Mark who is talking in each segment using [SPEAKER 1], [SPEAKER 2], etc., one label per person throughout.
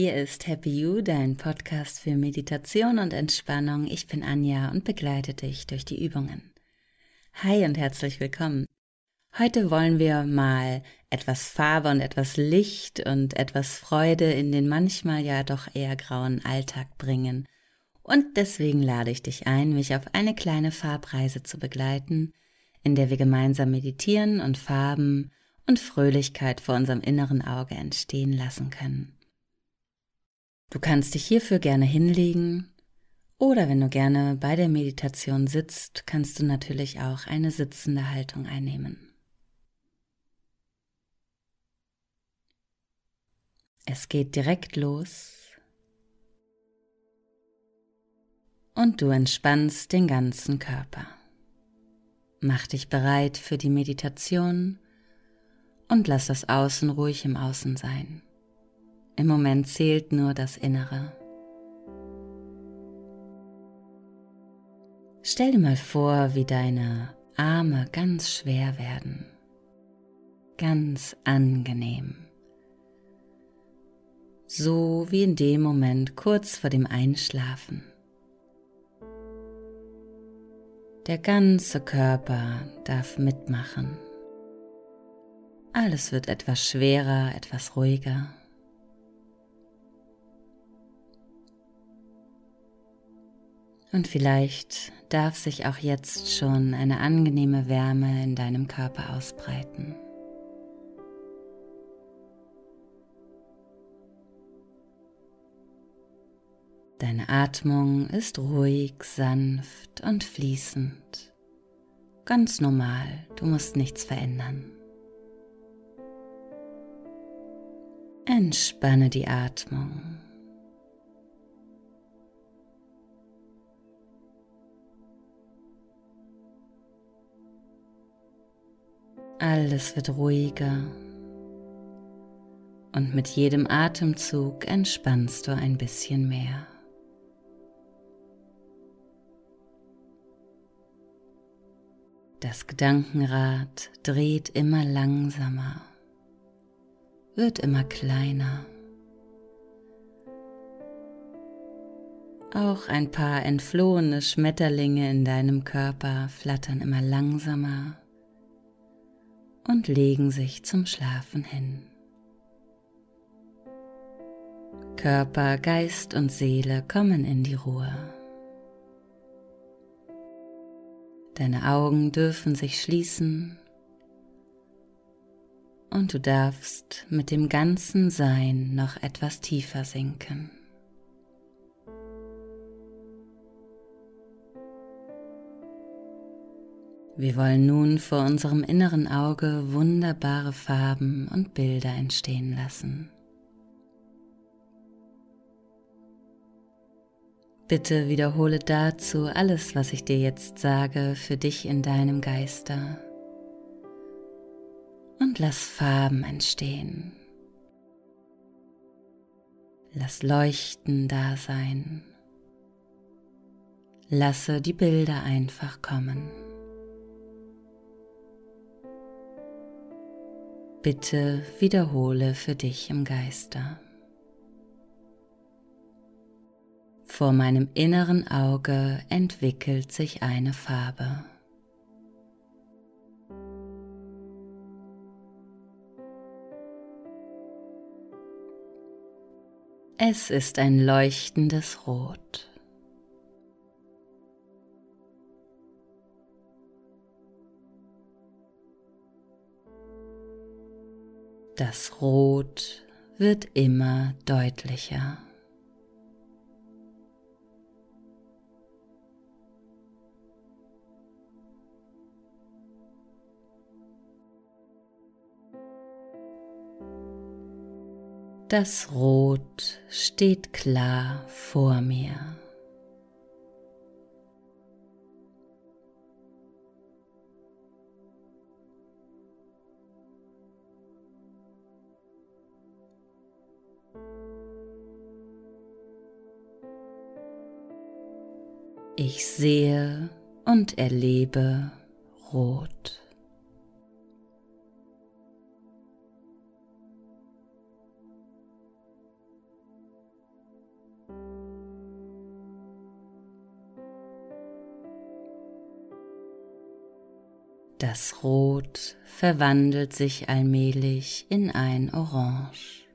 [SPEAKER 1] Hier ist Happy You, dein Podcast für Meditation und Entspannung. Ich bin Anja und begleite dich durch die Übungen. Hi und herzlich willkommen. Heute wollen wir mal etwas Farbe und etwas Licht und etwas Freude in den manchmal ja doch eher grauen Alltag bringen. Und deswegen lade ich dich ein, mich auf eine kleine Farbreise zu begleiten, in der wir gemeinsam meditieren und Farben und Fröhlichkeit vor unserem inneren Auge entstehen lassen können. Du kannst dich hierfür gerne hinlegen oder wenn du gerne bei der Meditation sitzt, kannst du natürlich auch eine sitzende Haltung einnehmen. Es geht direkt los und du entspannst den ganzen Körper. Mach dich bereit für die Meditation und lass das Außen ruhig im Außen sein. Im Moment zählt nur das Innere. Stell dir mal vor, wie deine Arme ganz schwer werden, ganz angenehm, so wie in dem Moment kurz vor dem Einschlafen. Der ganze Körper darf mitmachen. Alles wird etwas schwerer, etwas ruhiger. Und vielleicht darf sich auch jetzt schon eine angenehme Wärme in deinem Körper ausbreiten. Deine Atmung ist ruhig, sanft und fließend. Ganz normal, du musst nichts verändern. Entspanne die Atmung. Alles wird ruhiger und mit jedem Atemzug entspannst du ein bisschen mehr. Das Gedankenrad dreht immer langsamer wird immer kleiner. Auch ein paar entflohene Schmetterlinge in deinem Körper flattern immer langsamer und legen sich zum Schlafen hin. Körper, Geist und Seele kommen in die Ruhe. Deine Augen dürfen sich schließen und du darfst mit dem ganzen Sein noch etwas tiefer sinken. Wir wollen nun vor unserem inneren Auge wunderbare Farben und Bilder entstehen lassen. Bitte wiederhole dazu alles, was ich dir jetzt sage, für dich in deinem Geister und lass Farben entstehen. Lass Leuchten da sein. Lasse die Bilder einfach kommen. Bitte wiederhole für dich im Geister. Vor meinem inneren Auge entwickelt sich eine Farbe. Es ist ein leuchtendes Rot. Das Rot wird immer deutlicher. Das Rot steht klar vor mir. Ich sehe und erlebe rot. Das Rot verwandelt sich allmählich in ein Orange.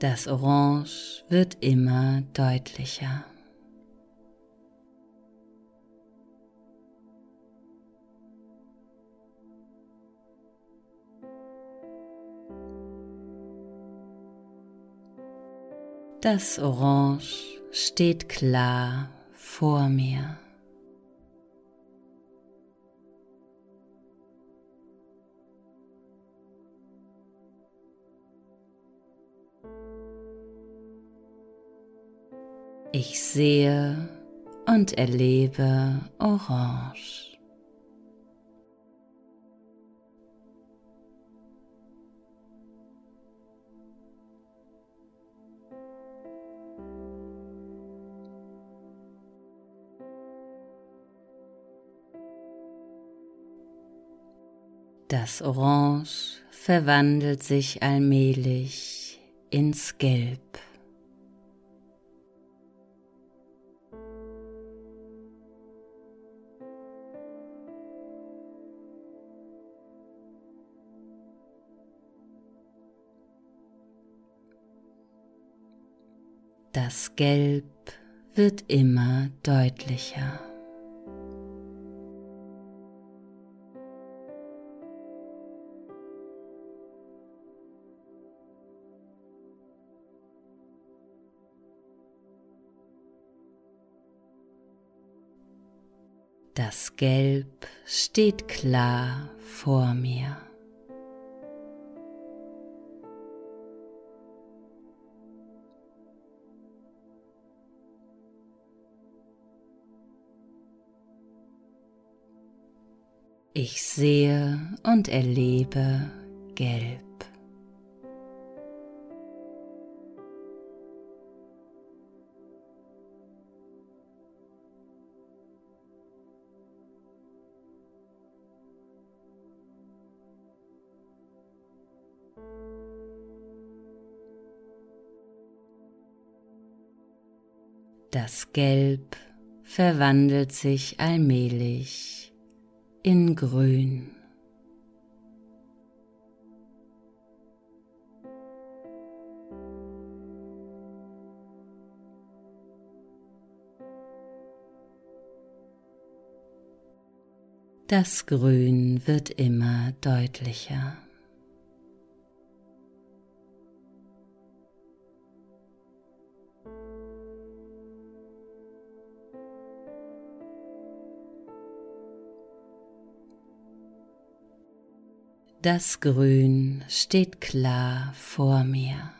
[SPEAKER 1] Das Orange wird immer deutlicher. Das Orange steht klar vor mir. Ich sehe und erlebe Orange. Das Orange verwandelt sich allmählich ins Gelb. Das Gelb wird immer deutlicher. Das Gelb steht klar vor mir. Ich sehe und erlebe Gelb. Das Gelb verwandelt sich allmählich in Grün. Das Grün wird immer deutlicher. Das Grün steht klar vor mir.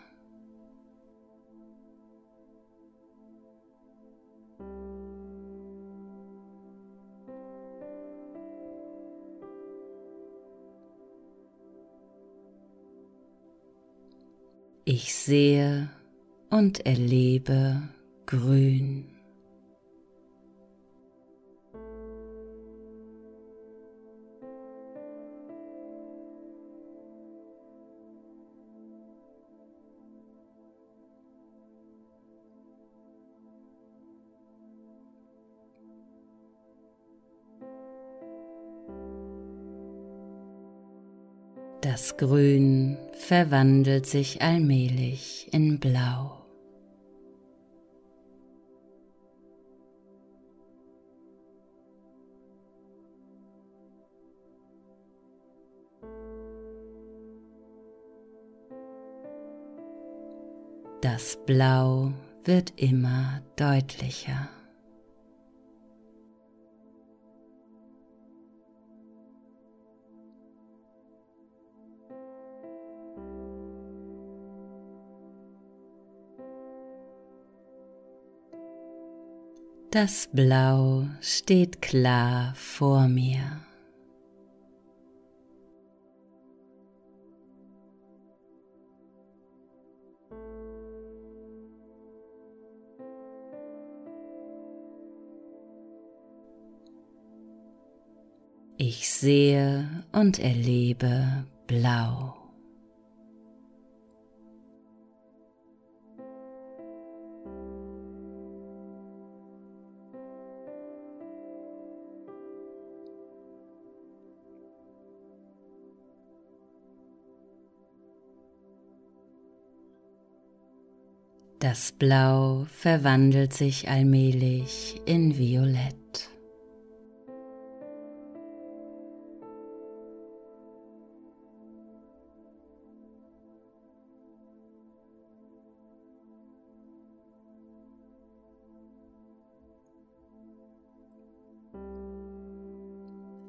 [SPEAKER 1] Ich sehe und erlebe Grün. Das Grün verwandelt sich allmählich in Blau. Das Blau wird immer deutlicher. Das Blau steht klar vor mir. Ich sehe und erlebe Blau. Das Blau verwandelt sich allmählich in Violett.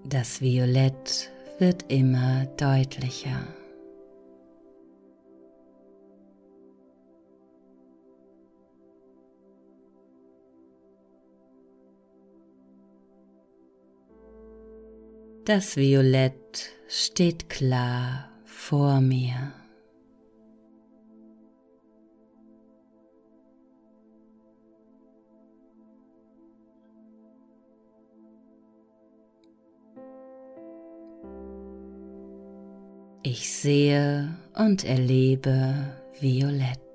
[SPEAKER 1] Das Violett wird immer deutlicher. Das Violett steht klar vor mir. Ich sehe und erlebe Violett.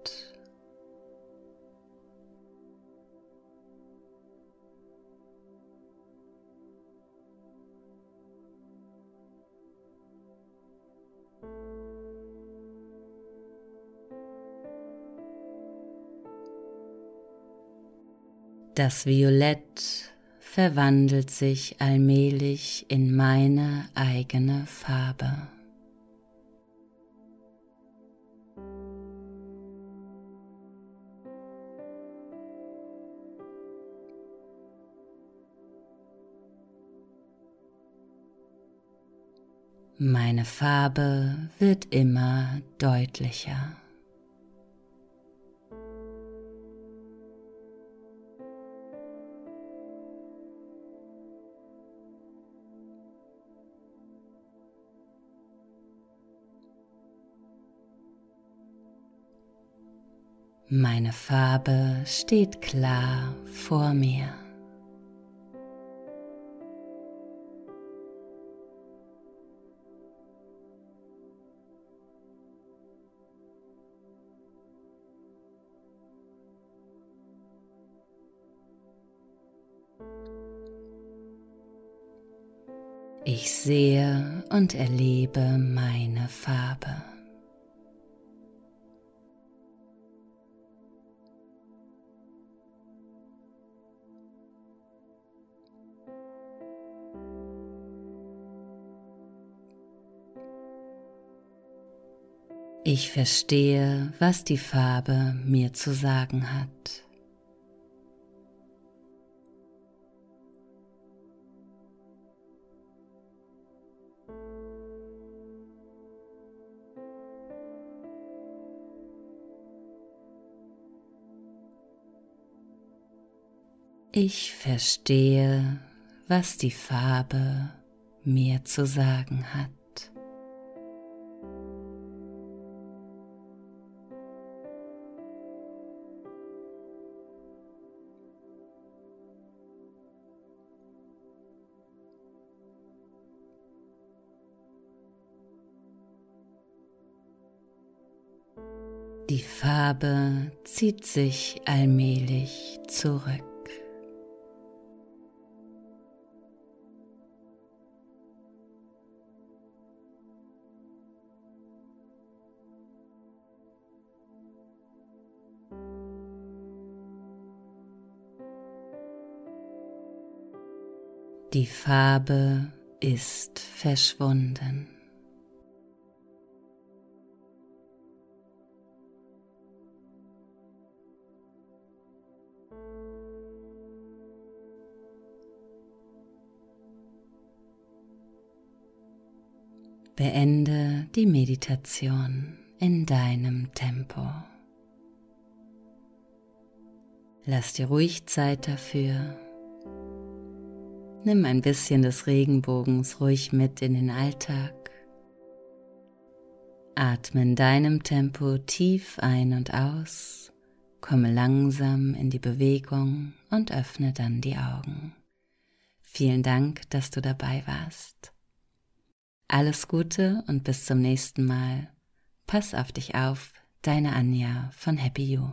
[SPEAKER 1] Das Violett verwandelt sich allmählich in meine eigene Farbe. Meine Farbe wird immer deutlicher. Meine Farbe steht klar vor mir. Ich sehe und erlebe meine Farbe. Ich verstehe, was die Farbe mir zu sagen hat. Ich verstehe, was die Farbe mir zu sagen hat. Die Farbe zieht sich allmählich zurück. Die Farbe ist verschwunden. Beende die Meditation in deinem Tempo. Lass dir ruhig Zeit dafür. Nimm ein bisschen des Regenbogens ruhig mit in den Alltag. Atme in deinem Tempo tief ein und aus, komme langsam in die Bewegung und öffne dann die Augen. Vielen Dank, dass du dabei warst. Alles Gute und bis zum nächsten Mal. Pass auf dich auf, deine Anja von Happy You.